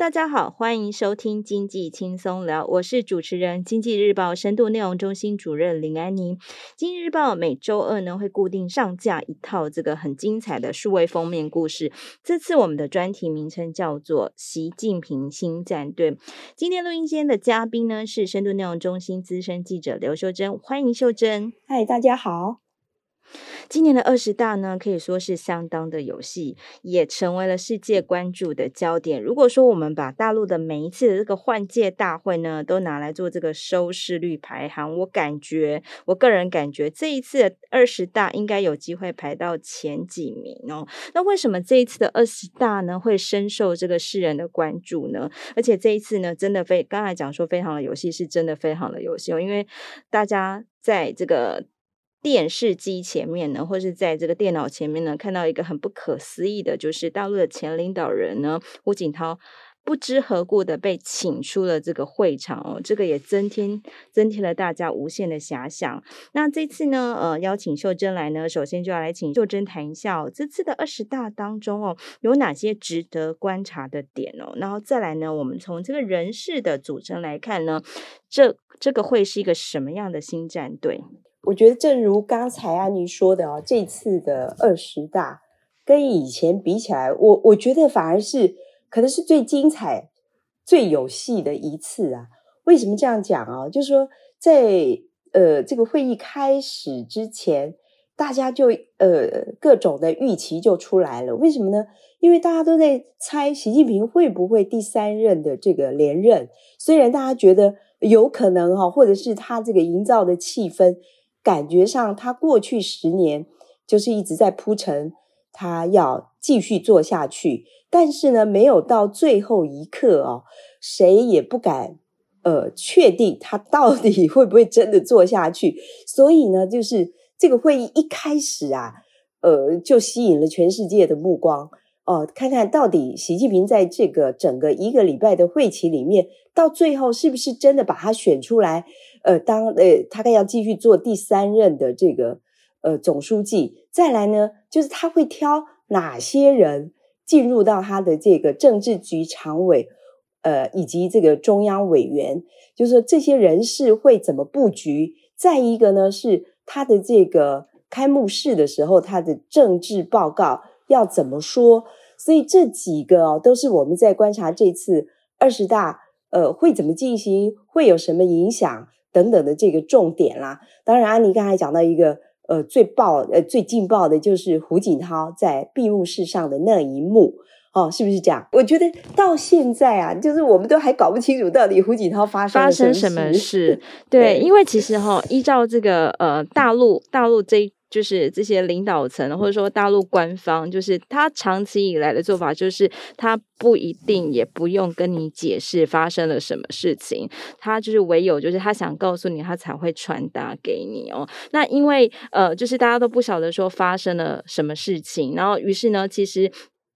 大家好，欢迎收听经济轻松聊，我是主持人经济日报深度内容中心主任林安妮。经济日报每周二呢会固定上架一套这个很精彩的数位封面故事，这次我们的专题名称叫做“习近平新战队”。今天录音间的嘉宾呢是深度内容中心资深记者刘秀珍，欢迎秀珍。嗨，大家好。今年的二十大呢，可以说是相当的有戏，也成为了世界关注的焦点。如果说我们把大陆的每一次的这个换届大会呢，都拿来做这个收视率排行，我感觉，我个人感觉这一次的二十大应该有机会排到前几名哦。那为什么这一次的二十大呢，会深受这个世人的关注呢？而且这一次呢，真的非刚才讲说非常的有戏，是真的非常的有戏哦，因为大家在这个。电视机前面呢，或是在这个电脑前面呢，看到一个很不可思议的，就是大陆的前领导人呢，胡锦涛不知何故的被请出了这个会场哦，这个也增添增添了大家无限的遐想。那这次呢，呃，邀请秀珍来呢，首先就要来请秀珍谈一下，这次的二十大当中哦，有哪些值得观察的点哦？然后再来呢，我们从这个人事的组成来看呢，这这个会是一个什么样的新战队？我觉得，正如刚才安妮说的哦，这次的二十大跟以前比起来，我我觉得反而是可能是最精彩、最有戏的一次啊。为什么这样讲啊？就是说，在呃这个会议开始之前，大家就呃各种的预期就出来了。为什么呢？因为大家都在猜习近平会不会第三任的这个连任。虽然大家觉得有可能哈，或者是他这个营造的气氛。感觉上，他过去十年就是一直在铺陈，他要继续做下去。但是呢，没有到最后一刻哦，谁也不敢呃确定他到底会不会真的做下去。所以呢，就是这个会议一开始啊，呃，就吸引了全世界的目光哦，看看到底习近平在这个整个一个礼拜的会期里面，到最后是不是真的把他选出来。呃，当呃，他该要继续做第三任的这个呃总书记，再来呢，就是他会挑哪些人进入到他的这个政治局常委，呃，以及这个中央委员，就是说这些人事会怎么布局？再一个呢，是他的这个开幕式的时候，他的政治报告要怎么说？所以这几个哦，都是我们在观察这次二十大，呃，会怎么进行，会有什么影响？等等的这个重点啦，当然安妮刚才讲到一个呃最爆呃最劲爆的，就是胡锦涛在闭幕式上的那一幕哦，是不是这样？我觉得到现在啊，就是我们都还搞不清楚到底胡锦涛发生了什么事。发生什么事？对，因为其实哈、哦，依照这个呃大陆大陆这。就是这些领导层，或者说大陆官方，就是他长期以来的做法，就是他不一定也不用跟你解释发生了什么事情，他就是唯有就是他想告诉你，他才会传达给你哦。那因为呃，就是大家都不晓得说发生了什么事情，然后于是呢，其实。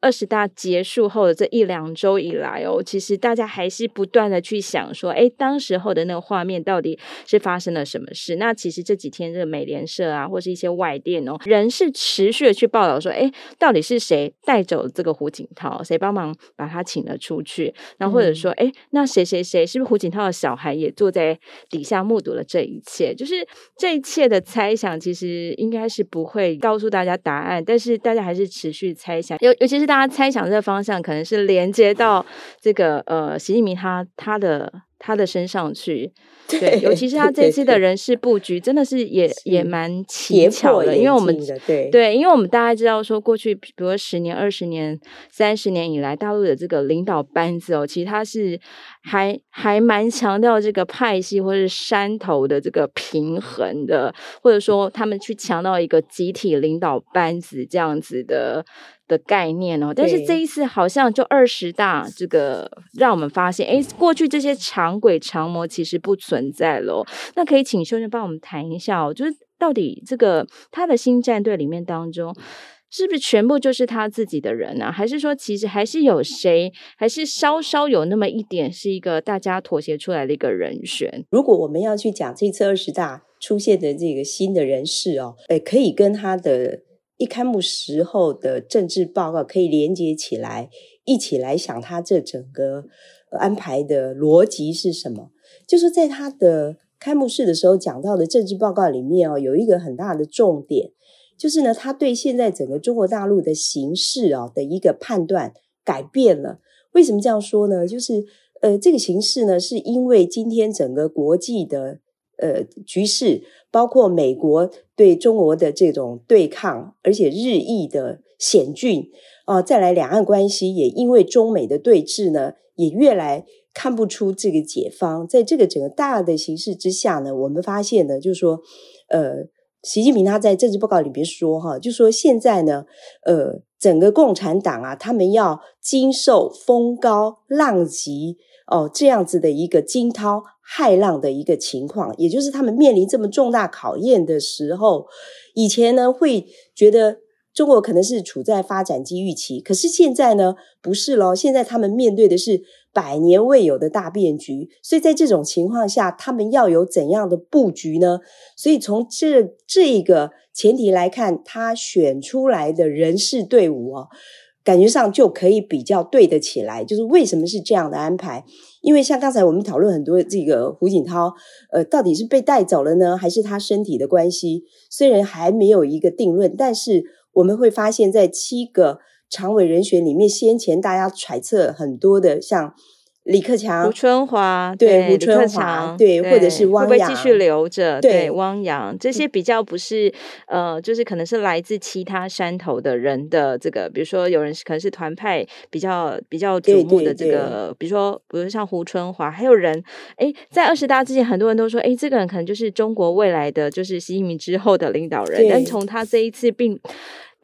二十大结束后的这一两周以来哦，其实大家还是不断的去想说，哎，当时候的那个画面到底是发生了什么事？那其实这几天这个美联社啊，或是一些外电哦，人是持续的去报道说，哎，到底是谁带走这个胡锦涛？谁帮忙把他请了出去？那或者说，哎，那谁谁谁是不是胡锦涛的小孩也坐在底下目睹了这一切？就是这一切的猜想，其实应该是不会告诉大家答案，但是大家还是持续猜想，尤尤其是大。大家猜想这个方向可能是连接到这个呃，习近平他他的他的身上去，对，尤其是他这次的人事布局，真的是也是也蛮奇巧的，因为我们对对，因为我们大家知道说，过去比如说十年、二十年、三十年以来，大陆的这个领导班子哦，其实他是还还蛮强调这个派系或是山头的这个平衡的，或者说他们去强调一个集体领导班子这样子的。的概念哦，但是这一次好像就二十大这个让我们发现，哎，过去这些长轨长模其实不存在了。那可以请秀珍帮我们谈一下哦，就是到底这个他的新战队里面当中，是不是全部就是他自己的人呢？还是说其实还是有谁，还是稍稍有那么一点是一个大家妥协出来的一个人选？如果我们要去讲这次二十大出现的这个新的人士哦，哎，可以跟他的。一开幕时候的政治报告可以连接起来，一起来想他这整个安排的逻辑是什么？就是在他的开幕式的时候讲到的政治报告里面哦，有一个很大的重点，就是呢，他对现在整个中国大陆的形势啊的一个判断改变了。为什么这样说呢？就是呃，这个形势呢，是因为今天整个国际的呃局势，包括美国对中国的这种对抗，而且日益的险峻啊，再来两岸关系也因为中美的对峙呢，也越来看不出这个解方。在这个整个大的形势之下呢，我们发现呢，就是说，呃，习近平他在政治报告里边说哈，就说现在呢，呃，整个共产党啊，他们要经受风高浪急。哦，这样子的一个惊涛骇浪的一个情况，也就是他们面临这么重大考验的时候，以前呢会觉得中国可能是处在发展机遇期，可是现在呢不是咯，现在他们面对的是百年未有的大变局，所以在这种情况下，他们要有怎样的布局呢？所以从这这一个前提来看，他选出来的人事队伍啊。感觉上就可以比较对得起来，就是为什么是这样的安排？因为像刚才我们讨论很多这个胡锦涛，呃，到底是被带走了呢，还是他身体的关系？虽然还没有一个定论，但是我们会发现，在七个常委人选里面，先前大家揣测很多的，像。李克强、胡春华，对，胡春华，对，或者是汪洋，会不会继续留着？对，汪洋这些比较不是，呃，就是可能是来自其他山头的人的这个，比如说有人是可能是团派比较比较瞩目的这个，比如说，比如像胡春华，还有人，哎，在二十大之前，很多人都说，哎，这个人可能就是中国未来的，就是习近平之后的领导人，但从他这一次并。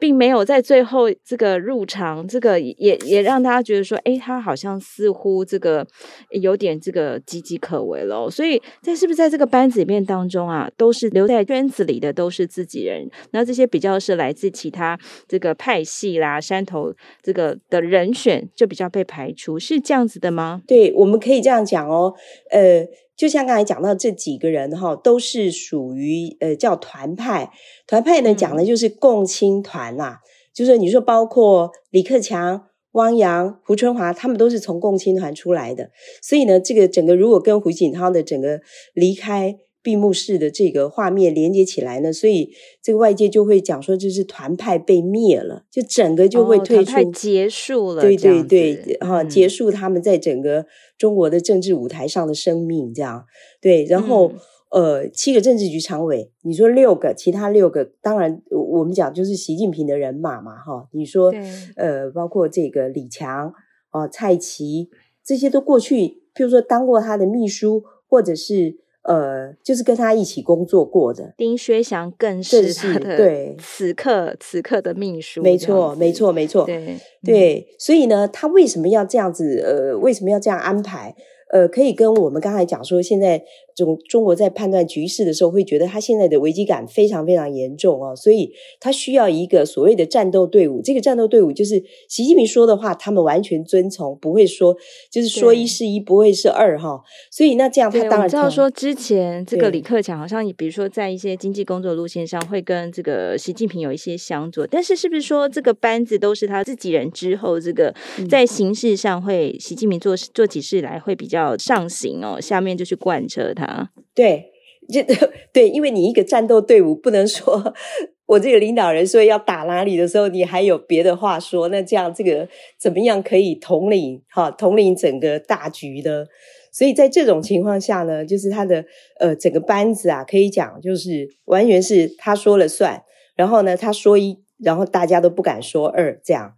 并没有在最后这个入场，这个也也让大家觉得说，诶，他好像似乎这个有点这个岌岌可危了。所以在是不是在这个班子里面当中啊，都是留在圈子里的都是自己人，那这些比较是来自其他这个派系啦、山头这个的人选就比较被排除，是这样子的吗？对，我们可以这样讲哦，呃。就像刚才讲到这几个人哈，都是属于呃叫团派，团派呢讲的就是共青团啦、啊，嗯、就是你说包括李克强、汪洋、胡春华，他们都是从共青团出来的，所以呢，这个整个如果跟胡锦涛的整个离开。闭幕式的这个画面连接起来呢，所以这个外界就会讲说，就是团派被灭了，就整个就会退出，哦、结束了，对对对，哈、嗯，结束他们在整个中国的政治舞台上的生命，这样对。然后、嗯、呃，七个政治局常委，你说六个，其他六个，当然我们讲就是习近平的人马嘛，哈。你说呃，包括这个李强啊、呃、蔡奇这些都过去，譬如说当过他的秘书，或者是。呃，就是跟他一起工作过的丁薛祥更是他的对 此刻此刻的秘书，没错，没错，没错，对对，所以呢，他为什么要这样子？呃，为什么要这样安排？呃，可以跟我们刚才讲说，现在中中国在判断局势的时候，会觉得他现在的危机感非常非常严重哦，所以他需要一个所谓的战斗队伍。这个战斗队伍就是习近平说的话，他们完全遵从，不会说就是说一是一，不会是二哈。所以那这样他当然知道说，之前这个李克强好像也比如说在一些经济工作路线上会跟这个习近平有一些相左，但是是不是说这个班子都是他自己人之后，这个在形式上会习近平做做起事来会比较。上行哦，下面就去贯彻他。对，就 对，因为你一个战斗队伍不能说我这个领导人说要打哪里的时候，你还有别的话说，那这样这个怎么样可以统领哈统领整个大局的？所以在这种情况下呢，就是他的呃整个班子啊，可以讲就是完全是他说了算，然后呢他说一，然后大家都不敢说二这样。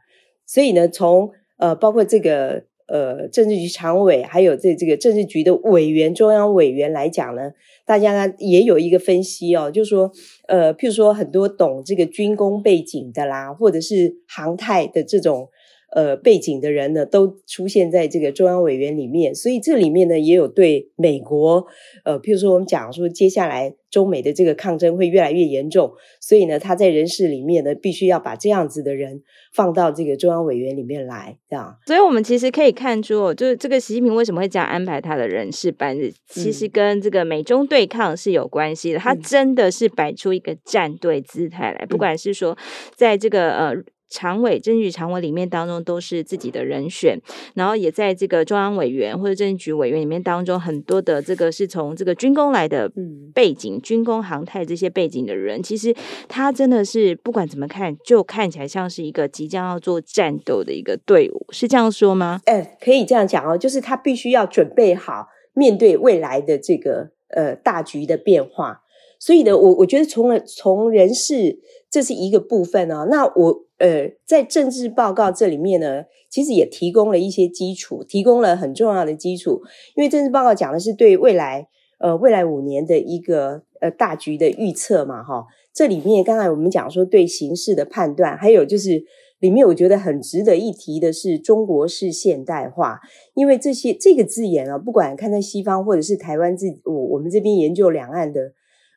所以呢，从呃包括这个。呃，政治局常委还有这这个政治局的委员、中央委员来讲呢，大家呢也有一个分析哦，就是说，呃，譬如说很多懂这个军工背景的啦，或者是航太的这种呃背景的人呢，都出现在这个中央委员里面，所以这里面呢也有对美国，呃，譬如说我们讲说接下来中美的这个抗争会越来越严重，所以呢他在人事里面呢必须要把这样子的人放到这个中央委员里面来，这样。所以我们其实可以看出，就是这个习近平为什么会这样安排他的人事班子，其实跟这个美中对抗是有关系的。他真的是摆出一个战队姿态来，不管是说在这个呃。常委、政治局常委里面当中都是自己的人选，然后也在这个中央委员或者政治局委员里面当中，很多的这个是从这个军工来的背景，嗯、军工、航太这些背景的人，其实他真的是不管怎么看，就看起来像是一个即将要做战斗的一个队伍，是这样说吗？哎，可以这样讲哦，就是他必须要准备好面对未来的这个呃大局的变化。所以呢，我我觉得从从人事这是一个部分啊。那我呃在政治报告这里面呢，其实也提供了一些基础，提供了很重要的基础。因为政治报告讲的是对未来呃未来五年的一个呃大局的预测嘛，哈。这里面刚才我们讲说对形势的判断，还有就是里面我觉得很值得一提的是中国式现代化，因为这些这个字眼啊，不管看在西方或者是台湾自我我们这边研究两岸的。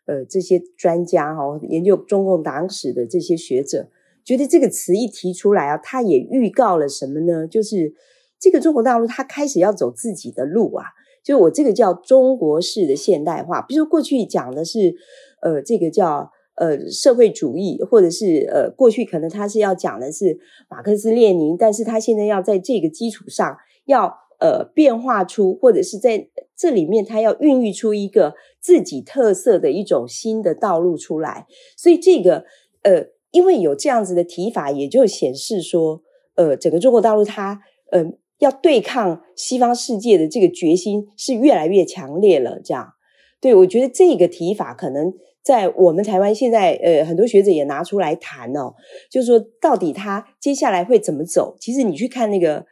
呃，这些专家哈、哦，研究中共党史的这些学者，觉得这个词一提出来啊，他也预告了什么呢？就是这个中国大陆，他开始要走自己的路啊。就是我这个叫中国式的现代化，比如说过去讲的是，呃，这个叫呃社会主义，或者是呃过去可能他是要讲的是马克思列宁，但是他现在要在这个基础上要。呃，变化出或者是在这里面，它要孕育出一个自己特色的一种新的道路出来。所以这个呃，因为有这样子的提法，也就显示说，呃，整个中国大陆它呃要对抗西方世界的这个决心是越来越强烈了。这样，对，我觉得这个提法可能在我们台湾现在呃很多学者也拿出来谈哦，就是说到底它接下来会怎么走？其实你去看那个。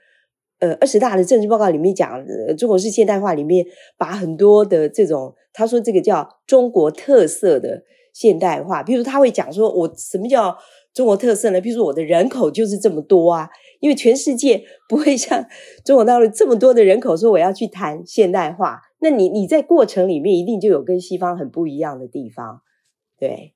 呃，二十大的政治报告里面讲，中国式现代化里面把很多的这种，他说这个叫中国特色的现代化，比如他会讲说，我什么叫中国特色呢？比如说我的人口就是这么多啊，因为全世界不会像中国大陆这么多的人口说我要去谈现代化，那你你在过程里面一定就有跟西方很不一样的地方，对。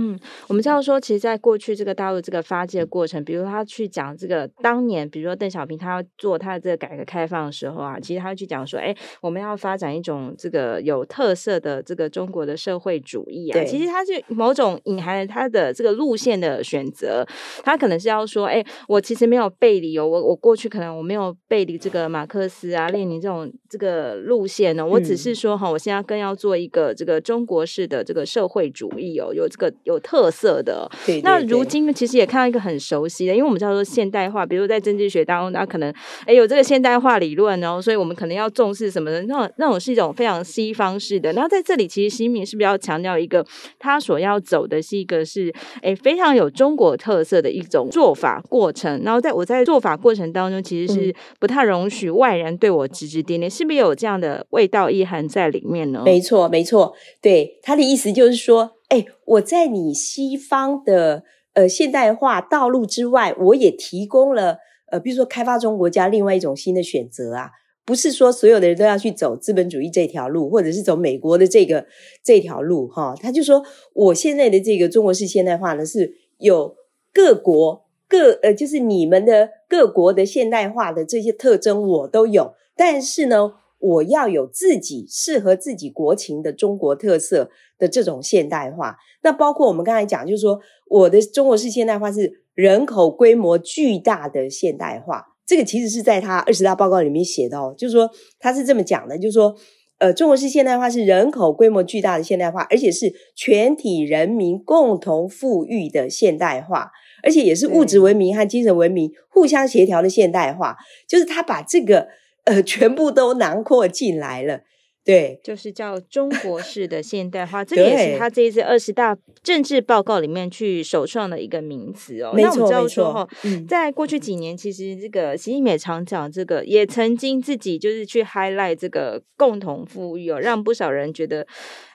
嗯，我们知道说，其实，在过去这个大陆这个发迹的过程，比如他去讲这个当年，比如说邓小平他要做他的这个改革开放的时候啊，其实他去讲说，哎，我们要发展一种这个有特色的这个中国的社会主义啊。对其实他是某种隐含了他的这个路线的选择，他可能是要说，哎，我其实没有背离哦，我我过去可能我没有背离这个马克思啊、列宁这种这个路线呢，我只是说哈，嗯、我现在更要做一个这个中国式的这个社会主义哦，有这个。有特色的，对对对，那如今呢，其实也看到一个很熟悉的，因为我们叫做现代化，比如在政治学当中，那可能哎有这个现代化理论哦，所以我们可能要重视什么的，那种那种是一种非常西方式的。然后在这里，其实习近平是不是要强调一个，他所要走的是一个是哎非常有中国特色的一种做法过程。然后在我在做法过程当中，其实是不太容许外人对我指指点点，是不是有这样的味道意涵在里面呢？没错，没错，对，他的意思就是说。哎，我在你西方的呃现代化道路之外，我也提供了呃，比如说开发中国家另外一种新的选择啊，不是说所有的人都要去走资本主义这条路，或者是走美国的这个这条路哈。他就说，我现在的这个中国式现代化呢，是有各国各呃，就是你们的各国的现代化的这些特征我都有，但是呢。我要有自己适合自己国情的中国特色的这种现代化，那包括我们刚才讲，就是说我的中国式现代化是人口规模巨大的现代化，这个其实是在他二十大报告里面写的哦，就是说他是这么讲的，就是说，呃，中国式现代化是人口规模巨大的现代化，而且是全体人民共同富裕的现代化，而且也是物质文明和精神文明互相协调的现代化，就是他把这个。呃，全部都囊括进来了，对，就是叫中国式的现代化，这个也是他这一次二十大政治报告里面去首创的一个名词哦。那我们知道说哈，嗯、在过去几年，其实这个习近平也常讲这个，也曾经自己就是去 highlight 这个共同富裕哦，让不少人觉得。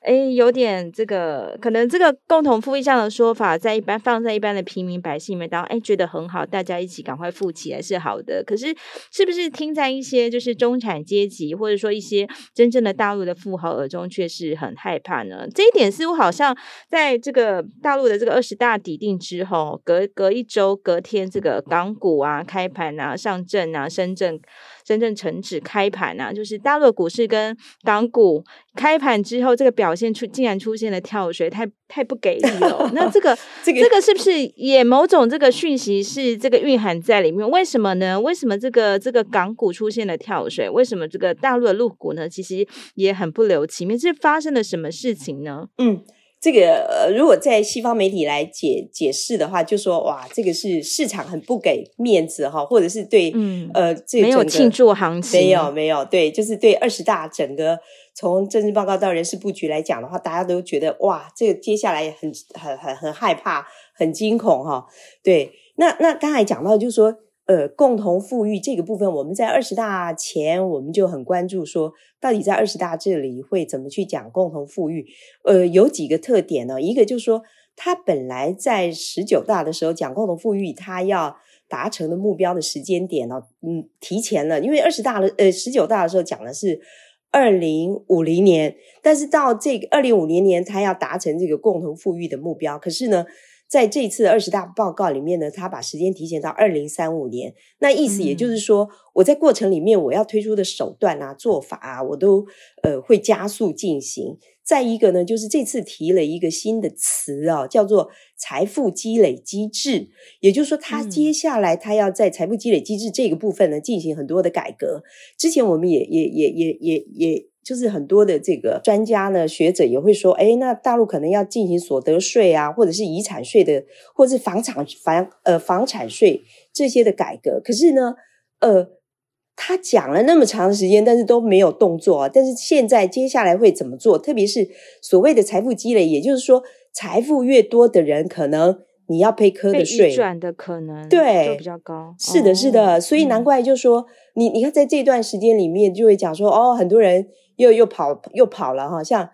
哎，有点这个可能这个共同富裕这样的说法，在一般放在一般的平民百姓里面当中，哎，觉得很好，大家一起赶快富起来是好的。可是，是不是听在一些就是中产阶级或者说一些真正的大大陆的富豪耳中，却是很害怕呢？这一点似乎好像在这个大陆的这个二十大底定之后，隔隔一周，隔天这个港股啊开盘啊上证啊深圳。真正成指开盘啊，就是大陆股市跟港股开盘之后，这个表现出竟然出现了跳水，太太不给力了。那这个 这个这个是不是也某种这个讯息是这个蕴含在里面？为什么呢？为什么这个这个港股出现了跳水？为什么这个大陆的陆股呢？其实也很不留情面，这发生了什么事情呢？嗯。这个呃，如果在西方媒体来解解释的话，就说哇，这个是市场很不给面子哈，或者是对，嗯，呃，这个、没有庆祝行情，没有没有，对，就是对二十大整个从政治报告到人事布局来讲的话，大家都觉得哇，这个接下来很很很很害怕，很惊恐哈。对，那那刚才讲到就是说。呃，共同富裕这个部分，我们在二十大前我们就很关注，说到底在二十大这里会怎么去讲共同富裕？呃，有几个特点呢？一个就是说，他本来在十九大的时候讲共同富裕，他要达成的目标的时间点呢，嗯，提前了，因为二十大的呃十九大的时候讲的是二零五零年，但是到这个二零五零年，他要达成这个共同富裕的目标，可是呢，在这次二十大报告里面呢，他把时间提前到二零三五年。那意思也就是说，我在过程里面我要推出的手段啊、做法啊，我都呃会加速进行。再一个呢，就是这次提了一个新的词啊，叫做财富积累机制。也就是说，他接下来他要在财富积累机制这个部分呢进行很多的改革。之前我们也也也也也也。就是很多的这个专家呢、学者也会说，哎，那大陆可能要进行所得税啊，或者是遗产税的，或者是房产房呃房产税这些的改革。可是呢，呃，他讲了那么长时间，但是都没有动作啊。但是现在接下来会怎么做？特别是所谓的财富积累，也就是说，财富越多的人，可能你要被课的税转的可能对就比较高。是的，是的，所以难怪就说、嗯、你你看在这段时间里面就会讲说，哦，很多人。又又跑又跑了哈，像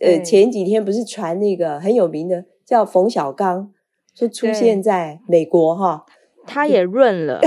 呃前几天不是传那个很有名的叫冯小刚，说出现在美国哈。他也润了，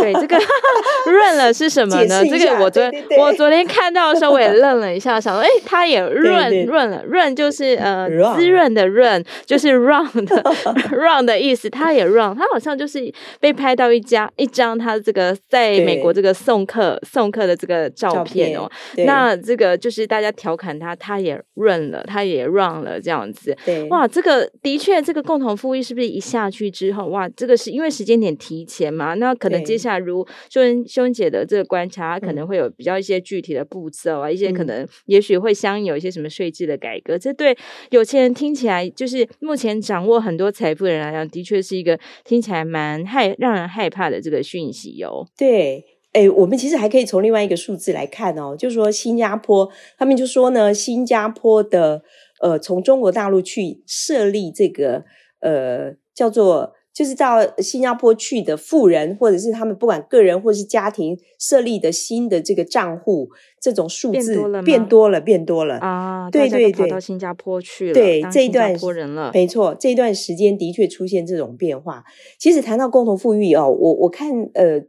对这个 润了是什么呢？这个我昨天我昨天看到的时候，我也愣了一下，想说，哎，他也润润了，润就是呃滋润的润，就是 run 的 run 的意思。他也 run，他好像就是被拍到一家一张他这个在美国这个送客送客的这个照片哦。那这个就是大家调侃他，他也润了，他也 run 了这样子。对哇，这个的确，这个共同富裕是不是一下去之后，哇，这个是因为时间点。提前嘛，那可能接下来如秀恩秀恩姐的这个观察，可能会有比较一些具体的步骤啊，嗯、一些可能也许会相应有一些什么税制的改革。这对有钱人听起来，就是目前掌握很多财富的人来讲，的确是一个听起来蛮害让人害怕的这个讯息哟、哦。对，哎，我们其实还可以从另外一个数字来看哦，就是说新加坡他们就说呢，新加坡的呃，从中国大陆去设立这个呃叫做。就是到新加坡去的富人，或者是他们不管个人或者是家庭设立的新的这个账户，这种数字变多了，变多了，变多了啊！对对对，跑到新加坡去了，对这一段人了，没错，这一段时间的确出现这种变化。其实谈到共同富裕哦，我我看呃，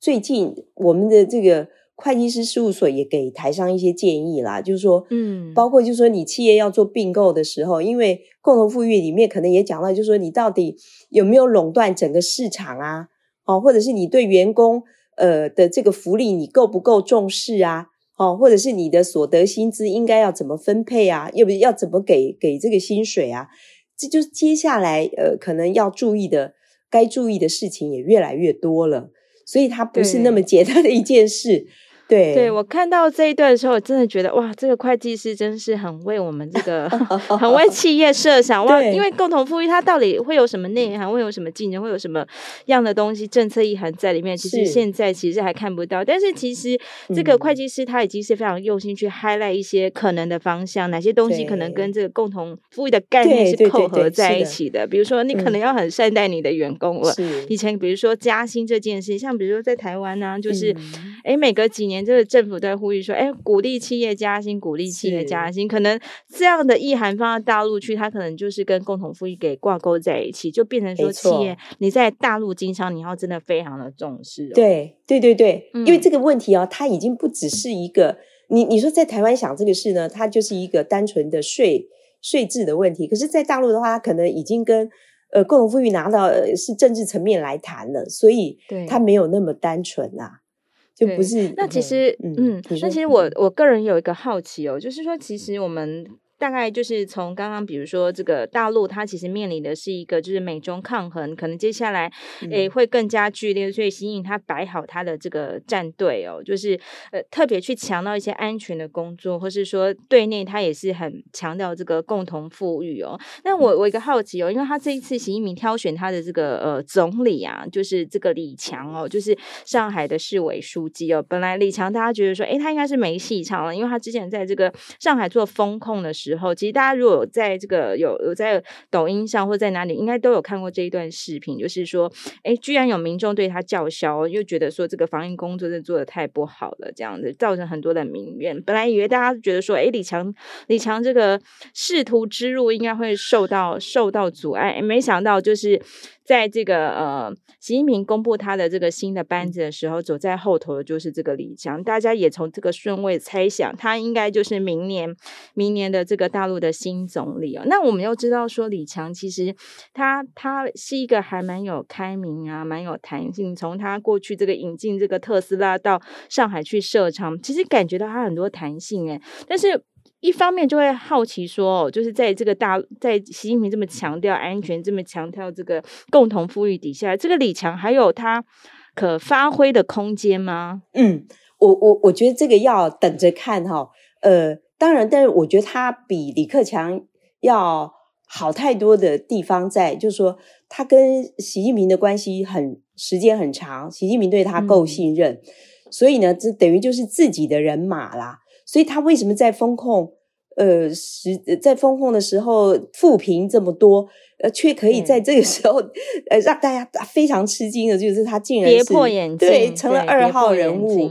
最近我们的这个。会计师事务所也给台商一些建议啦，就是说，嗯，包括就是说，你企业要做并购的时候，因为共同富裕里面可能也讲到，就是说，你到底有没有垄断整个市场啊？哦，或者是你对员工呃的这个福利你够不够重视啊？哦，或者是你的所得薪资应该要怎么分配啊？要不要怎么给给这个薪水啊？这就是接下来呃可能要注意的，该注意的事情也越来越多了，所以它不是那么简单的一件事。对，对我看到这一段的时候，我真的觉得哇，这个会计师真是很为我们这个 很为企业设想哇，因为共同富裕它到底会有什么内涵，会有什么竞争，会有什么样的东西政策意涵在里面？其实现在其实还看不到，但是其实这个会计师他已经是非常用心去 highlight 一些可能的方向，哪些东西可能跟这个共同富裕的概念是扣合在一起的。的比如说，你可能要很善待你的员工了。以前比如说加薪这件事，像比如说在台湾呢、啊，就是哎、嗯、每隔几年。年这个政府都在呼吁说，哎，鼓励企业加薪，鼓励企业加薪，可能这样的意涵放到大陆去，它可能就是跟共同富裕给挂钩在一起，就变成说企业你在大陆经商，你要真的非常的重视、哦。对对对对，因为这个问题啊、哦，它已经不只是一个你你说在台湾想这个事呢，它就是一个单纯的税税制的问题，可是，在大陆的话，它可能已经跟呃共同富裕拿到是政治层面来谈了，所以它没有那么单纯啊。就不是那其实，嗯，嗯那其实我我个人有一个好奇哦，就是说，其实我们。大概就是从刚刚，比如说这个大陆，它其实面临的是一个就是美中抗衡，可能接下来诶会更加剧烈，所以习近平他摆好他的这个战队哦，就是呃特别去强调一些安全的工作，或是说对内他也是很强调这个共同富裕哦。那我我一个好奇哦，因为他这一次习近平挑选他的这个呃总理啊，就是这个李强哦，就是上海的市委书记哦。本来李强大家觉得说，诶他应该是没戏唱了，因为他之前在这个上海做风控的时候。时候，其实大家如果在这个有有在抖音上或在哪里，应该都有看过这一段视频，就是说，哎，居然有民众对他叫嚣，又觉得说这个防疫工作真的做得太不好了，这样子造成很多的民怨。本来以为大家觉得说，哎，李强李强这个仕途之路应该会受到受到阻碍，没想到就是。在这个呃，习近平公布他的这个新的班子的时候，走在后头的就是这个李强。大家也从这个顺位猜想，他应该就是明年明年的这个大陆的新总理哦。那我们又知道说，李强其实他他是一个还蛮有开明啊，蛮有弹性。从他过去这个引进这个特斯拉到上海去设厂，其实感觉到他很多弹性诶，但是。一方面就会好奇说，就是在这个大，在习近平这么强调安全、这么强调这个共同富裕底下，这个李强还有他可发挥的空间吗？嗯，我我我觉得这个要等着看哈。呃，当然，但是我觉得他比李克强要好太多的地方在，就是说他跟习近平的关系很时间很长，习近平对他够信任，嗯、所以呢，这等于就是自己的人马啦。所以他为什么在风控，呃，时在风控的时候负评这么多，呃，却可以在这个时候，呃，让大家非常吃惊的，就是他竟然跌破眼镜，对，成了二号人物，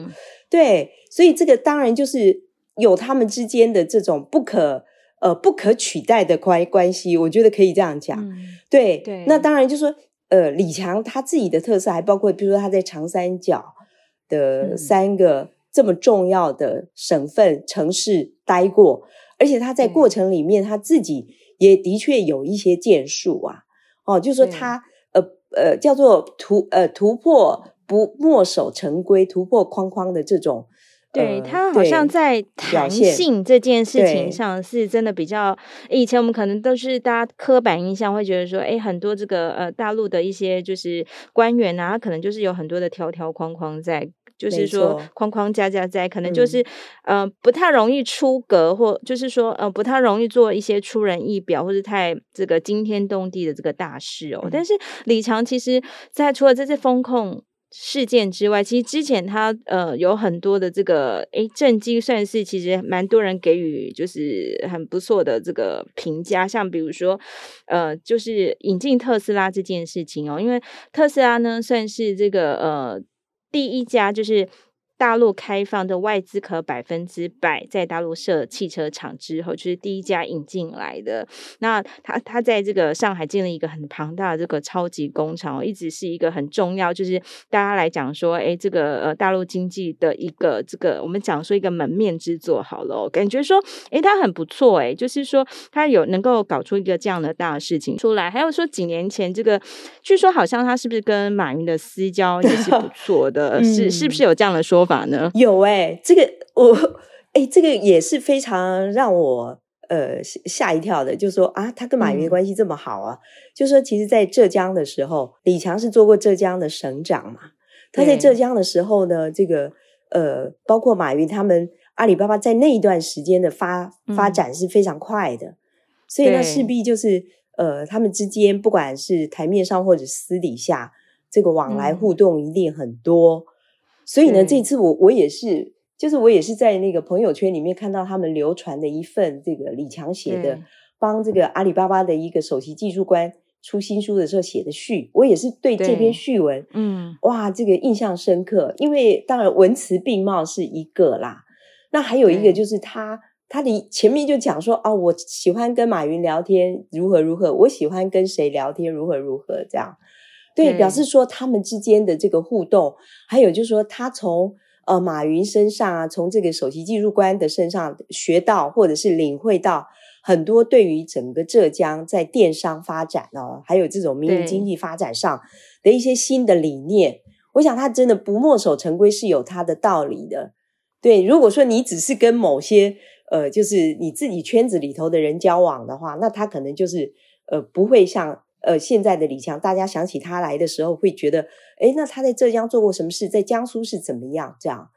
对，所以这个当然就是有他们之间的这种不可呃不可取代的关关系，我觉得可以这样讲，嗯、对对。那当然就是说，呃，李强他自己的特色还包括，比如说他在长三角的三个。嗯这么重要的省份城市待过，而且他在过程里面他自己也的确有一些建树啊，哦，就是说他呃呃叫做突呃突破不墨守成规、突破框框的这种，对他好像在弹性这件事情上是真的比较。以前我们可能都是大家刻板印象会觉得说，哎，很多这个呃大陆的一些就是官员啊，他可能就是有很多的条条框框在。就是说框框架架在，可能就是嗯、呃，不太容易出格，或就是说呃，不太容易做一些出人意表或者太这个惊天动地的这个大事哦。嗯、但是李强其实，在除了这次风控事件之外，其实之前他呃有很多的这个诶政绩，算是其实蛮多人给予就是很不错的这个评价，像比如说呃，就是引进特斯拉这件事情哦，因为特斯拉呢算是这个呃。第一家就是。大陆开放的外资可百分之百在大陆设汽车厂之后，就是第一家引进来的。那他他在这个上海建了一个很庞大的这个超级工厂，一直是一个很重要，就是大家来讲说，哎，这个呃大陆经济的一个这个我们讲说一个门面之作好了，感觉说，哎，他很不错，哎，就是说他有能够搞出一个这样的大事情出来。还有说几年前这个，据说好像他是不是跟马云的私交也是不 错的，嗯、是是不是有这样的说法？有哎、欸，这个我 哎、欸，这个也是非常让我呃吓一跳的，就是说啊，他跟马云的关系这么好啊，嗯、就是说其实，在浙江的时候，李强是做过浙江的省长嘛，他在浙江的时候呢，这个呃，包括马云他们阿里巴巴在那一段时间的发发展是非常快的，嗯、所以那，势必就是呃，他们之间不管是台面上或者私底下，这个往来互动一定很多。嗯所以呢，这次我我也是，就是我也是在那个朋友圈里面看到他们流传的一份这个李强写的，帮这个阿里巴巴的一个首席技术官出新书的时候写的序，我也是对这篇序文，嗯，哇，这个印象深刻。因为当然文辞并茂是一个啦，那还有一个就是他他的前面就讲说，哦，我喜欢跟马云聊天，如何如何，我喜欢跟谁聊天，如何如何，这样，对，表示说他们之间的这个互动，还有就是说他从。呃，马云身上啊，从这个首席技术官的身上学到，或者是领会到很多对于整个浙江在电商发展哦，还有这种民营经济发展上的一些新的理念。我想他真的不墨守成规是有他的道理的。对，如果说你只是跟某些呃，就是你自己圈子里头的人交往的话，那他可能就是呃，不会像。呃，现在的李强，大家想起他来的时候，会觉得，哎，那他在浙江做过什么事？在江苏是怎么样？这样。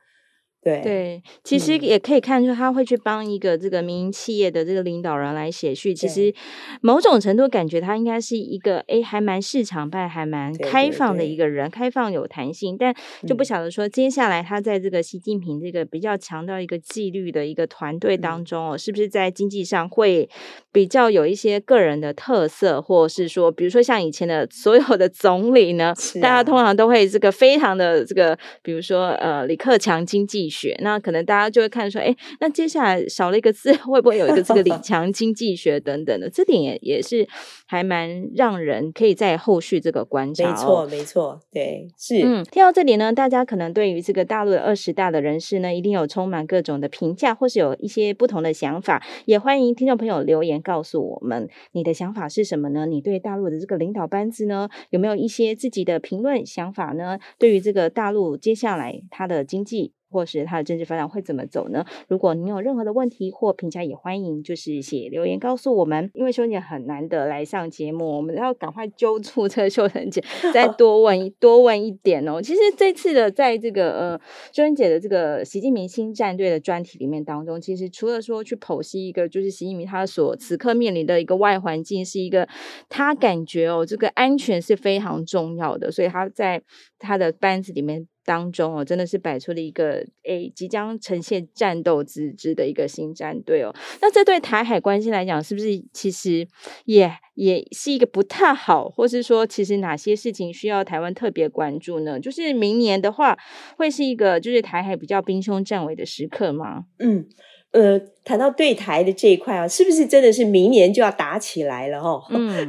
对。对，其实也可以看出他会去帮一个这个民营企业的这个领导人来写序。其实某种程度感觉他应该是一个哎，还蛮市场派，还蛮开放的一个人，开放有弹性。但就不晓得说接下来他在这个习近平这个比较强调一个纪律的一个团队当中哦，是不是在经济上会比较有一些个人的特色，或是说，比如说像以前的所有的总理呢，大家通常都会这个非常的这个，比如说呃李克强经济学。那可能大家就会看说，哎，那接下来少了一个字，会不会有一个这个 李强经济学等等的？这点也也是还蛮让人可以在后续这个观察。没错，没错，对，是。嗯，听到这里呢，大家可能对于这个大陆的二十大的人士呢，一定有充满各种的评价，或是有一些不同的想法。也欢迎听众朋友留言告诉我们你的想法是什么呢？你对大陆的这个领导班子呢，有没有一些自己的评论想法呢？对于这个大陆接下来它的经济。或是他的政治发展会怎么走呢？如果您有任何的问题或评价，也欢迎就是写留言告诉我们。因为秀姐很难得来上节目，我们要赶快揪出这个秀成姐，再多问多问一点哦。其实这次的在这个呃秀珍姐的这个习近平新战队的专题里面当中，其实除了说去剖析一个就是习近平他所此刻面临的一个外环境是一个他感觉哦这个安全是非常重要的，所以他在他的班子里面。当中哦，真的是摆出了一个诶，即将呈现战斗之姿的一个新战队哦。那这对台海关系来讲，是不是其实也也是一个不太好，或是说，其实哪些事情需要台湾特别关注呢？就是明年的话，会是一个就是台海比较兵凶战危的时刻吗？嗯。呃，谈到对台的这一块啊，是不是真的是明年就要打起来了？哈，嗯，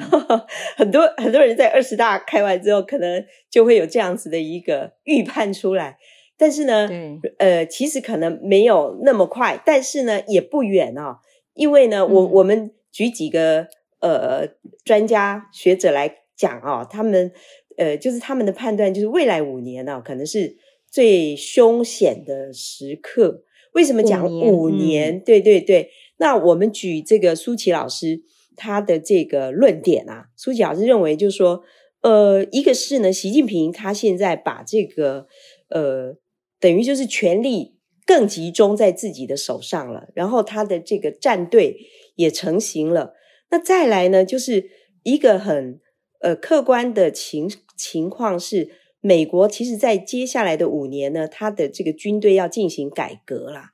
很多很多人在二十大开完之后，可能就会有这样子的一个预判出来。但是呢，对呃，其实可能没有那么快，但是呢，也不远啊。因为呢，我、嗯、我们举几个呃专家学者来讲啊，他们呃，就是他们的判断，就是未来五年啊，可能是最凶险的时刻。为什么讲五年？对对对，那我们举这个舒淇老师他的这个论点啊，舒淇老师认为就是说，呃，一个是呢，习近平他现在把这个呃，等于就是权力更集中在自己的手上了，然后他的这个战队也成型了。那再来呢，就是一个很呃客观的情情况是。美国其实，在接下来的五年呢，它的这个军队要进行改革啦。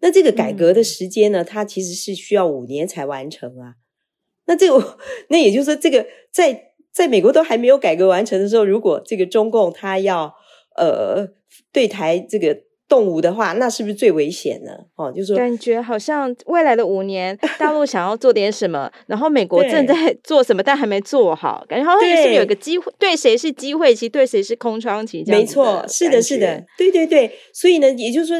那这个改革的时间呢，它其实是需要五年才完成啊。那这个，那也就是说，这个在在美国都还没有改革完成的时候，如果这个中共他要呃对台这个。动武的话，那是不是最危险呢？哦，就是说，感觉好像未来的五年，大陆想要做点什么，然后美国正在 做什么，但还没做好，感觉好像是不是有个机会？对谁是机会期？对谁是空窗期？没错，是的，是的，对对对。所以呢，也就是说，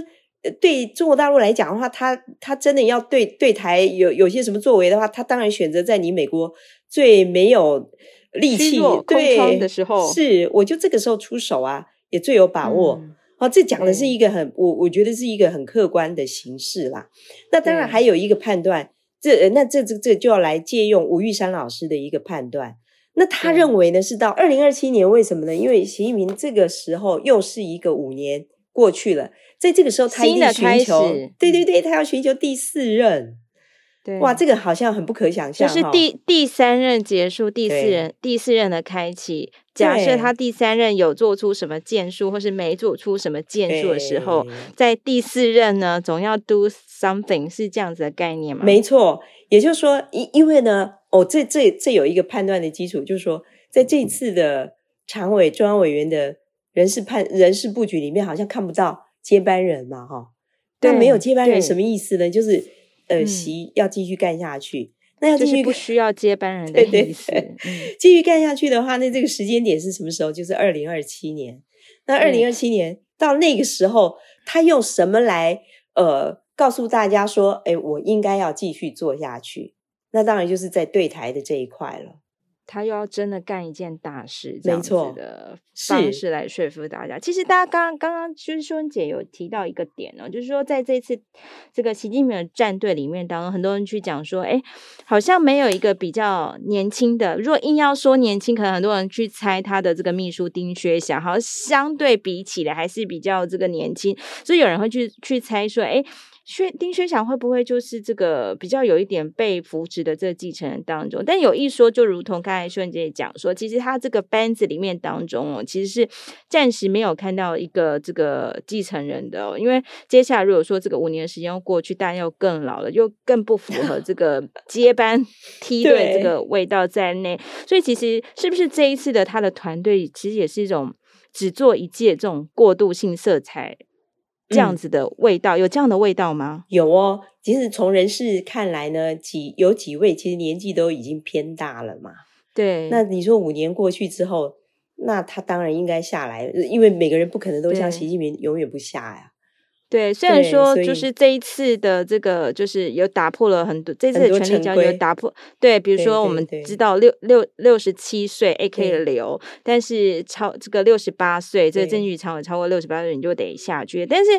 对中国大陆来讲的话，他他真的要对对台有有些什么作为的话，他当然选择在你美国最没有力气、空窗的时候，是我就这个时候出手啊，也最有把握。嗯哦，这讲的是一个很，我我觉得是一个很客观的形式啦。那当然还有一个判断，这那这这这就要来借用吴玉山老师的一个判断。那他认为呢，是到二零二七年，为什么呢？因为习近平这个时候又是一个五年过去了，在这个时候他一定寻求，对对对，他要寻求第四任。对，哇，这个好像很不可想象。就是第第三任结束，第四任第四任的开启。假设他第三任有做出什么建树，或是没做出什么建树的时候，在第四任呢，总要 do something，是这样子的概念吗？没错，也就是说，因因为呢，哦，这这这有一个判断的基础，就是说，在这次的常委中央委员的人事判人事布局里面，好像看不到接班人嘛，哈。那没有接班人什么意思呢？就是呃，习要继续干下去。那要继续就是不需要接班人的意思。对对对，继续干下去的话，那这个时间点是什么时候？就是二零二七年。那二零二七年到那个时候，他用什么来呃告诉大家说，哎，我应该要继续做下去？那当然就是在对台的这一块了。他又要真的干一件大事，这样子的方式来说服大家。其实大家刚刚刚刚就是秀芬姐有提到一个点哦，就是说在这次这个习近平的战队里面当中，很多人去讲说，哎，好像没有一个比较年轻的。如果硬要说年轻，可能很多人去猜他的这个秘书丁薛祥，好像相对比起来还是比较这个年轻，所以有人会去去猜说，哎。薛丁薛祥会不会就是这个比较有一点被扶持的这个继承人当中？但有一说，就如同刚才秀芬姐讲说，其实他这个班子里面当中哦，其实是暂时没有看到一个这个继承人的哦。因为接下来如果说这个五年的时间又过去，大家又更老了，又更不符合这个 接班梯队这个味道在内。所以其实是不是这一次的他的团队，其实也是一种只做一届这种过渡性色彩？这样子的味道，嗯，有这样的味道吗？有哦，其实从人事看来呢，几有几位其实年纪都已经偏大了嘛。对，那你说五年过去之后，那他当然应该下来，因为每个人不可能都像习近平永远不下呀。对，虽然说就是这一次的这个，就是有打破了很多这次的权力交接，有打破。对，比如说我们知道六六六十七岁 AK 留，但是超这个六十八岁，这个政治常委超过六十八岁你就得下去。但是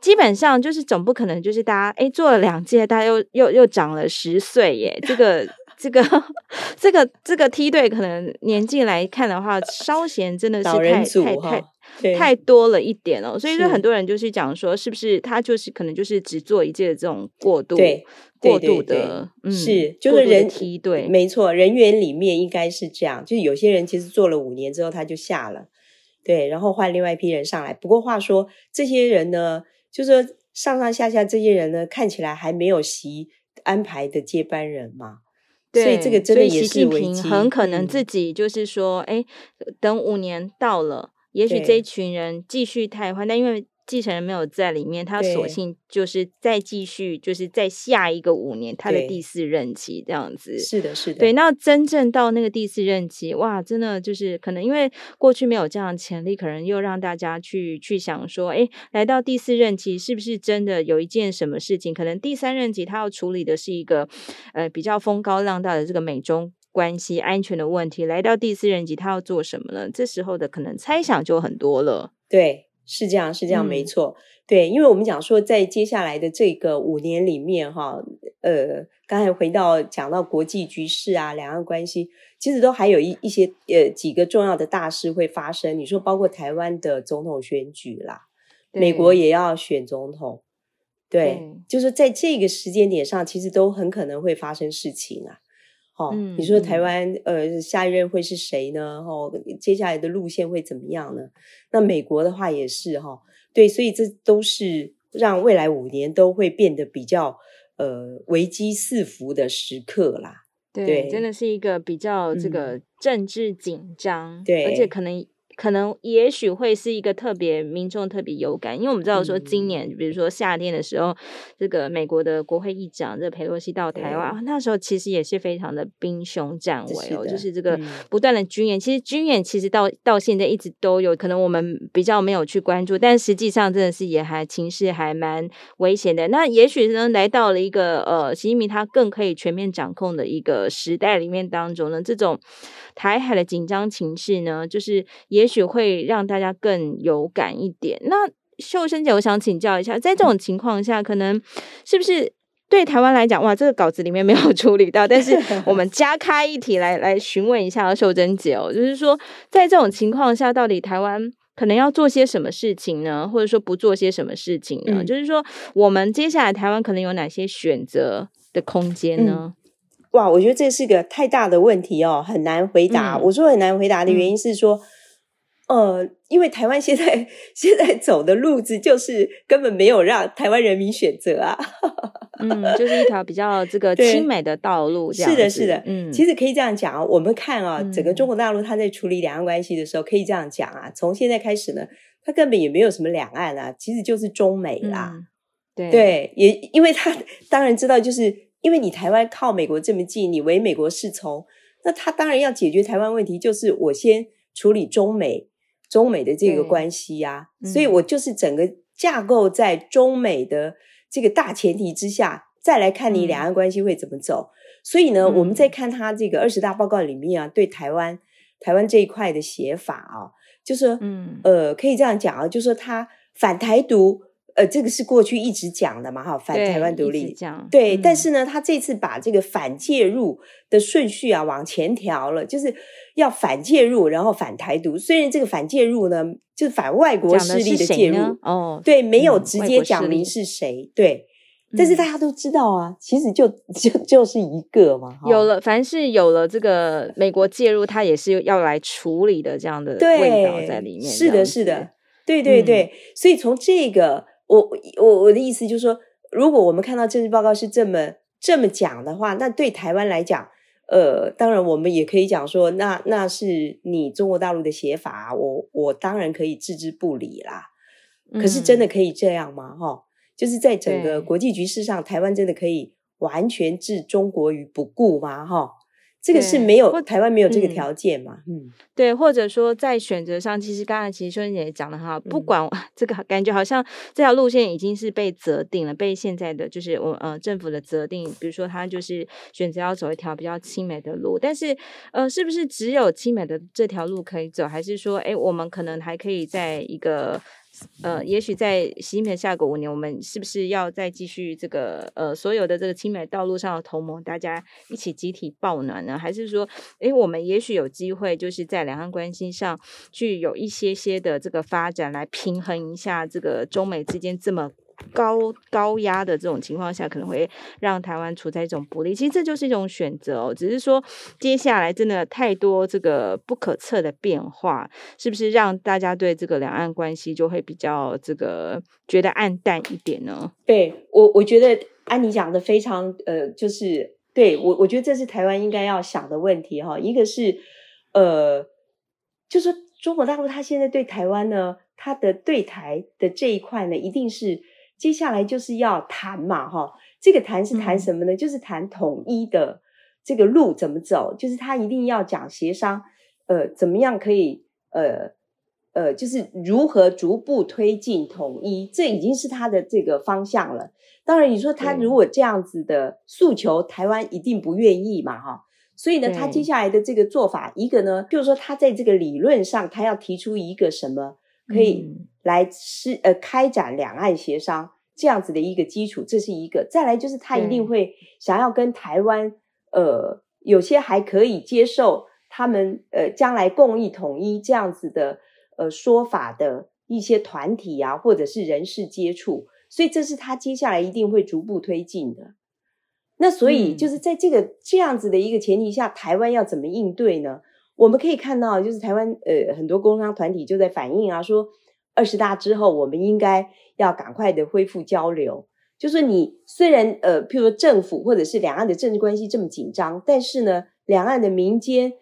基本上就是总不可能就是大家哎做了两届，大家又又又长了十岁耶，这个。这个 这个这个梯队可能年纪来看的话，稍嫌真的是太太太太多了一点哦，所以说很多人就是讲说，是不是他就是可能就是只做一届的这种过渡对过渡的，嗯，是就是人梯队没错，人员里面应该是这样，就是有些人其实做了五年之后他就下了，对，然后换另外一批人上来。不过话说，这些人呢，就是说上上下下这些人呢，看起来还没有习安排的接班人嘛。对，所以这个真的也是危机。习近平很可能自己就是说，哎、嗯，等五年到了，也许这一群人继续太换，但因为。继承人没有在里面，他索性就是再继续，就是在下一个五年他的第四任期这样子。是的，是的。对，那真正到那个第四任期，哇，真的就是可能因为过去没有这样的潜力，可能又让大家去去想说，哎，来到第四任期是不是真的有一件什么事情？可能第三任期他要处理的是一个呃比较风高浪大的这个美中关系安全的问题，来到第四任期他要做什么呢？这时候的可能猜想就很多了。对。是这样，是这样，没错，嗯，对，因为我们讲说，在接下来的这个五年里面，哈，呃，刚才回到讲到国际局势啊，两岸关系，其实都还有一一些呃几个重要的大事会发生。你说，包括台湾的总统选举啦，美国也要选总统，对，对，就是在这个时间点上，其实都很可能会发生事情啊。哦，你说台湾呃下一任会是谁呢？哦，接下来的路线会怎么样呢？那美国的话也是哈，对，所以这都是让未来五年都会变得比较呃危机四伏的时刻啦。对，对，真的是一个比较这个政治紧张，对，而且可能。可能也许会是一个特别民众特别有感，因为我们知道说今年，嗯、比如说夏天的时候，这个美国的国会议长这个裴洛西到台湾，那时候其实也是非常的兵凶战危哦，就是这个不断的军演。嗯、其实军演其实到到现在一直都有，可能我们比较没有去关注，但实际上真的是也还情势还蛮危险的。那也许呢，来到了一个呃习近平他更可以全面掌控的一个时代里面当中呢，这种台海的紧张情势呢，就是也。也许会让大家更有感一点。那秀珍姐，我想请教一下，在这种情况下，可能是不是对台湾来讲，哇，这个稿子里面没有处理到，但是 我们加开一题来来询问一下秀珍姐哦，就是说，在这种情况下，到底台湾可能要做些什么事情呢？或者说不做些什么事情呢？嗯、就是说，我们接下来台湾可能有哪些选择？的空间呢？嗯哇，我觉得这是个太大的问题哦，很难回答。嗯、我说很难回答的原因是说，嗯、呃，因为台湾现在现在走的路子就是根本没有让台湾人民选择啊。嗯，就是一条比较这个 亲美的道路这样。是的，是的。嗯，其实可以这样讲啊，我们看啊，整个中国大陆它在处理两岸关系的时候，可以这样讲啊，从现在开始呢，它根本也没有什么两岸啊，其实就是中美啦。嗯、对对，也因为他当然知道就是。因为你台湾靠美国这么近，你唯美国是从，那他当然要解决台湾问题，就是我先处理中美中美的这个关系呀、所以我就是整个架构在中美的这个大前提之下，再来看你两岸关系会怎么走。嗯、所以呢，嗯、我们在看他这个二十大报告里面啊，对台湾台湾这一块的写法啊，就是嗯。呃，可以这样讲啊，就是说他反台独。呃，这个是过去一直讲的嘛，哈，反台湾独立，对，嗯、但是呢，他这次把这个反介入的顺序啊往前调了，就是要反介入，然后反台独。虽然这个反介入呢，就是反外国势力的介入，哦，对，没有直接讲明是谁，对，但是大家都知道啊，嗯、其实就就就是一个嘛，有。了，凡是有了这个美国介入，他也是要来处理的这样的味道在里面，是的，是的，对对对，嗯、所以从这个。我我我的意思就是说，如果我们看到政治报告是这么这么讲的话，那对台湾来讲，呃，当然我们也可以讲说，那那是你中国大陆的写法，我我当然可以置之不理啦。可是真的可以这样吗？哈、嗯，就是在整个国际局势上，台湾真的可以完全置中国于不顾吗？哈？这个是没有对台湾没有这个条件嘛？嗯，嗯对，或者说在选择上，其实刚才其实秀真姐也讲的哈，不管、嗯、这个感觉好像这条路线已经是被择定了，被现在的就是我呃政府的择定，比如说他就是选择要走一条比较亲美的路，但是呃，是不是只有亲美的这条路可以走，还是说，哎，我们可能还可以在一个。呃，也许在习近平下个五年，我们是不是要再继续这个呃所有的这个亲美道路上的同盟，大家一起集体抱暖呢？还是说，诶，我们也许有机会，就是在两岸关系上去有一些些的这个发展，来平衡一下这个中美之间这么。高高压的这种情况下，可能会让台湾处在一种不利。其实这就是一种选择哦，只是说接下来真的太多这个不可测的变化，是不是让大家对这个两岸关系就会比较这个觉得暗淡一点呢？对我，我觉得安妮讲的非常呃，就是对我，我觉得这是台湾应该要想的问题哈。一个是呃，就是中国大陆他现在对台湾呢，他的对台的这一块呢，一定是。接下来就是要谈嘛，哈，这个谈是谈什么呢？嗯、就是谈统一的这个路怎么走，就是他一定要讲协商，呃，怎么样可以，呃，呃，就是如何逐步推进统一，这已经是他的这个方向了。当然，你说他如果这样子的诉求，台湾一定不愿意嘛，哈。所以呢，他接下来的这个做法，一个呢，就是说他在这个理论上，他要提出一个什么可以。嗯来是呃开展两岸协商这样子的一个基础，这是一个。再来就是他一定会想要跟台湾呃有些还可以接受他们呃将来共议统一这样子的呃说法的一些团体啊，或者是人士接触，所以这是他接下来一定会逐步推进的。那所以就是在这个这样子的一个前提下，台湾要怎么应对呢？我们可以看到，就是台湾呃很多工商团体就在反映啊说。二十大之后，我们应该要赶快的恢复交流。就是你虽然呃，譬如说政府或者是两岸的政治关系这么紧张，但是呢，两岸的民间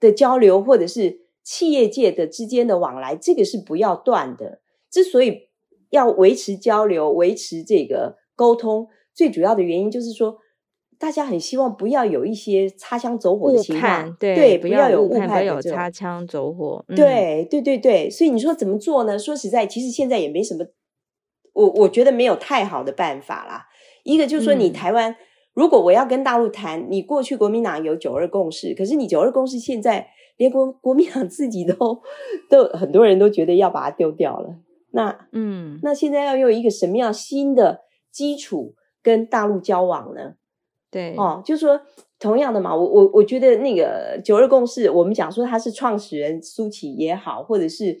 的交流或者是企业界的之间的往来，这个是不要断的。之所以要维持交流、维持这个沟通，最主要的原因就是说。大家很希望不要有一些擦枪走火的情况，对，对，不要有误判，不要有擦枪走火。嗯、对，对，对，对。所以你说怎么做呢？说实在，其实现在也没什么，我我觉得没有太好的办法啦。一个就是说，你台湾、嗯、如果我要跟大陆谈，你过去国民党有九二共识，可是你九二共识现在连国国民党自己都都很多人都觉得要把它丢掉了。那嗯，那现在要用一个什么样新的基础跟大陆交往呢？对哦，就是说同样的嘛，我我我觉得那个九二共识，我们讲说他是创始人苏启也好，或者是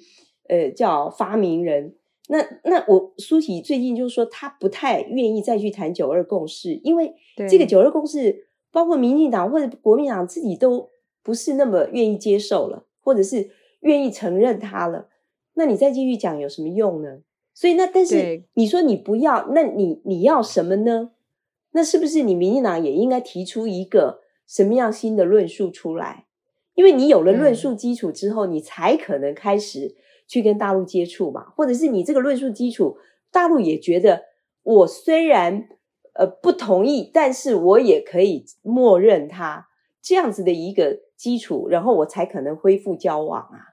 呃叫发明人那那我苏启最近就是说，他不太愿意再去谈九二共识，因为这个九二共识，包括民进党或者国民党自己都不是那么愿意接受了，或者是愿意承认他了。那你再继续讲有什么用呢？所以那但是你说你不要，那你你要什么呢？那是不是你民进党也应该提出一个什么样新的论述出来？因为你有了论述基础之后，嗯、你才可能开始去跟大陆接触嘛，或者是你这个论述基础，大陆也觉得我虽然呃不同意，但是我也可以默认它这样子的一个基础，然后我才可能恢复交往啊。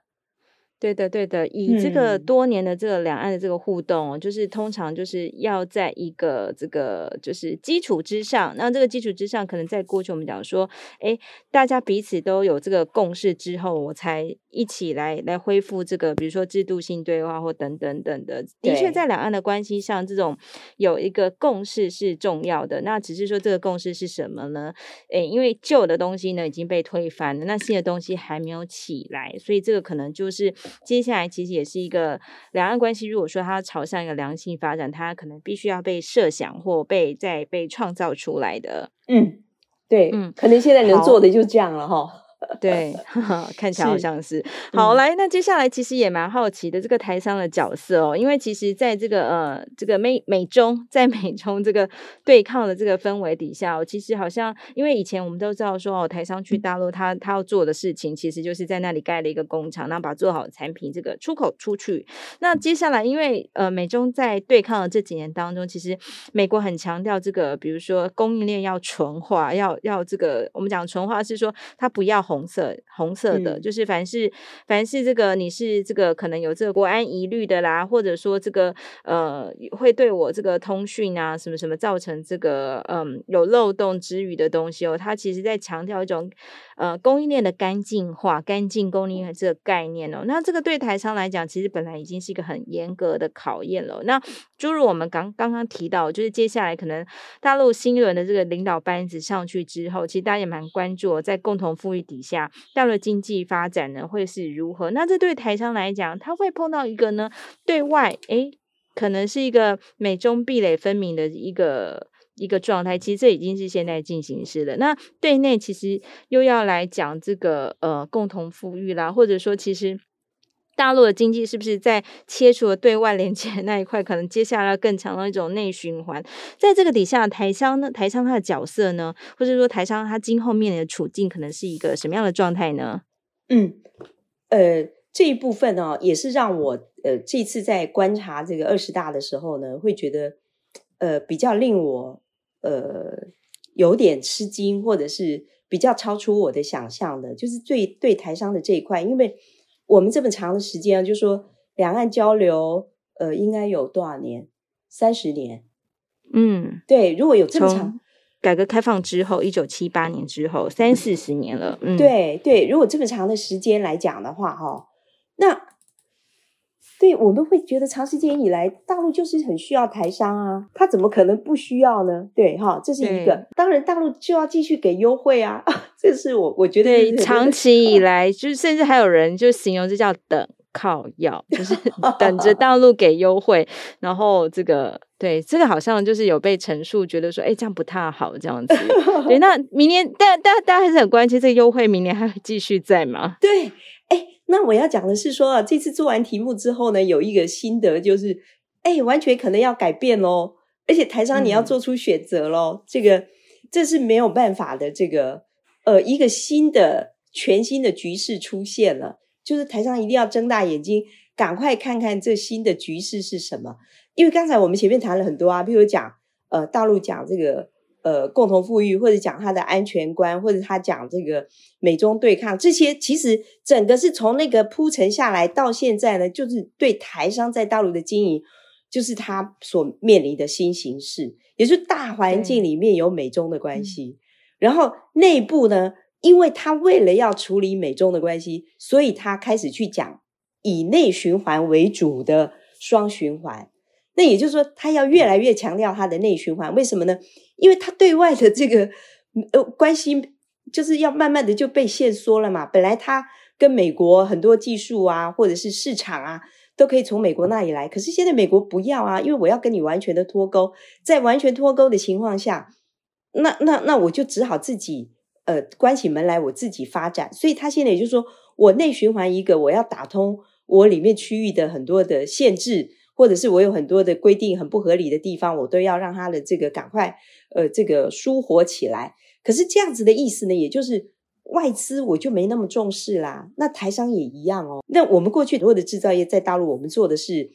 对的，对的，以这个多年的这个两岸的这个互动，嗯、就是通常就是要在一个这个就是基础之上，那这个基础之上，可能在过去我们讲说，哎，大家彼此都有这个共识之后，我才一起来来恢复这个，比如说制度性对话或等等等的。的确，在两岸的关系上，这种有一个共识是重要的。那只是说这个共识是什么呢？诶，因为旧的东西呢已经被推翻了，那新的东西还没有起来，所以这个可能就是。接下来其实也是一个两岸关系，如果说它朝向一个良性发展，它可能必须要被设想或被再被创造出来的。嗯，对，嗯，可能现在能做的就这样了哈。对，看起来好像是，是好来。那接下来其实也蛮好奇的，这个台商的角色哦，因为其实在这个呃这个美美中在美中这个对抗的这个氛围底下，哦，其实好像因为以前我们都知道说哦，台商去大陆他他要做的事情，其实就是在那里盖了一个工厂，然后把做好的产品这个出口出去。那接下来因为呃美中在对抗的这几年当中，其实美国很强调这个，比如说供应链要纯化，要要这个我们讲纯化是说它不要。红色红色的，就是凡是凡是这个你是这个可能有这个国安疑虑的啦，或者说这个呃会对我这个通讯啊什么什么造成这个嗯有漏洞之余的东西哦，它其实在强调一种呃供应链的干净化、干净供应链这个概念哦。那这个对台商来讲，其实本来已经是一个很严格的考验了。那诸如我们刚刚刚提到，就是接下来可能大陆新一轮的这个领导班子上去之后，其实大家也蛮关注在共同富裕底下，大陆经济发展呢会是如何？那这对台商来讲，他会碰到一个呢，对外诶可能是一个美中壁垒分明的一个一个状态。其实这已经是现在进行式了。那对内其实又要来讲这个呃共同富裕啦，或者说其实。大陆的经济是不是在切除了对外连接那一块，可能接下来更强的一种内循环？在这个底下，台商呢，台商他的角色呢，或者说台商他今后面临的处境，可能是一个什么样的状态呢？嗯，呃，这一部分呢、哦，也是让我呃这次在观察这个二十大的时候呢，会觉得呃比较令我呃有点吃惊，或者是比较超出我的想象的，就是对对台商的这一块，因为。我们这么长的时间，就说两岸交流，呃，应该有多少年？三十年。嗯，对。如果有这么长，改革开放之后，一九七八年之后，三四十年了。嗯，对对。如果这么长的时间来讲的话，哈，那对我们会觉得长时间以来，大陆就是很需要台商啊，他怎么可能不需要呢？对哈，这是一个。当然，大陆就要继续给优惠啊。这是我我觉得对长期以来，就是甚至还有人就形容这叫等靠要，就是 等着大陆给优惠，然后这个对这个好像就是有被陈述，觉得说哎这样不太好这样子。对，那明年大大家大家还是很关心这个优惠，明年还会继续在吗？对，哎，那我要讲的是说啊，这次做完题目之后呢，有一个心得就是，哎，完全可能要改变喽，而且台商你要做出选择喽，嗯、这个这是没有办法的，这个。呃，一个新的、全新的局势出现了，就是台商一定要睁大眼睛，赶快看看这新的局势是什么。因为刚才我们前面谈了很多啊，譬如讲，呃，大陆讲这个呃共同富裕，或者讲他的安全观，或者他讲这个美中对抗，这些其实整个是从那个铺陈下来到现在呢，就是对台商在大陆的经营，就是他所面临的新形势，也就是大环境里面有美中的关系。嗯然后内部呢，因为他为了要处理美中的关系，所以他开始去讲以内循环为主的双循环。那也就是说，他要越来越强调他的内循环。为什么呢？因为他对外的这个呃关系，就是要慢慢的就被限缩了嘛。本来他跟美国很多技术啊，或者是市场啊，都可以从美国那里来。可是现在美国不要啊，因为我要跟你完全的脱钩，在完全脱钩的情况下，那那那我就只好自己呃关起门来，我自己发展。所以他现在也就是说我内循环一个，我要打通我里面区域的很多的限制，或者是我有很多的规定很不合理的地方，我都要让他的这个赶快呃这个舒活起来。可是这样子的意思呢，也就是。外资我就没那么重视啦，那台商也一样哦。那我们过去所有的制造业在大陆，我们做的是，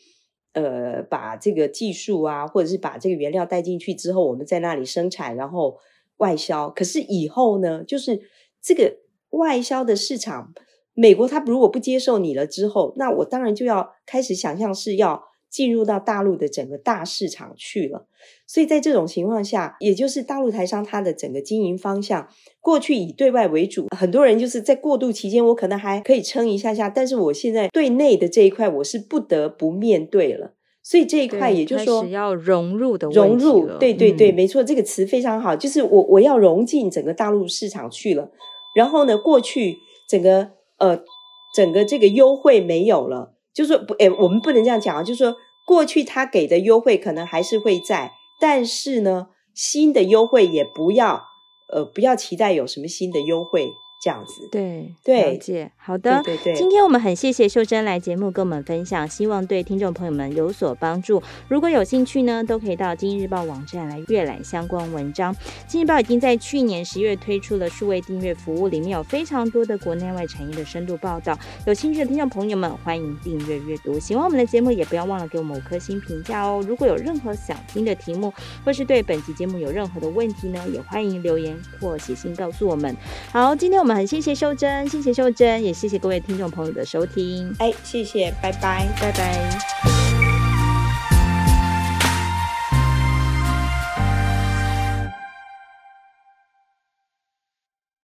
呃，把这个技术啊，或者是把这个原料带进去之后，我们在那里生产，然后外销。可是以后呢，就是这个外销的市场，美国他如果不接受你了之后，那我当然就要开始想象是要。进入到大陆的整个大市场去了，所以在这种情况下，也就是大陆台商它的整个经营方向，过去以对外为主，很多人就是在过渡期间，我可能还可以撑一下下，但是我现在对内的这一块，我是不得不面对了，所以这一块也就是说要融入的融入，对对对，没错，这个词非常好，就是我我要融进整个大陆市场去了，然后呢，过去整个呃整个这个优惠没有了。就是说不，哎，我们不能这样讲啊。就是说，过去他给的优惠可能还是会在，但是呢，新的优惠也不要，呃，不要期待有什么新的优惠。这样子，对对，了解，好的，对对对。今天我们很谢谢秀珍来节目跟我们分享，希望对听众朋友们有所帮助。如果有兴趣呢，都可以到《今日报》网站来阅览相关文章。《今日报》已经在去年十月推出了数位订阅服务，里面有非常多的国内外产业的深度报道。有兴趣的听众朋友们，欢迎订阅阅读。喜欢我们的节目，也不要忘了给我们五颗星评价哦。如果有任何想听的题目，或是对本期节目有任何的问题呢，也欢迎留言或写信告诉我们。好，今天我们。很谢谢秀珍，谢谢秀珍，也谢谢各位听众朋友的收听。哎，谢谢，拜拜，拜拜。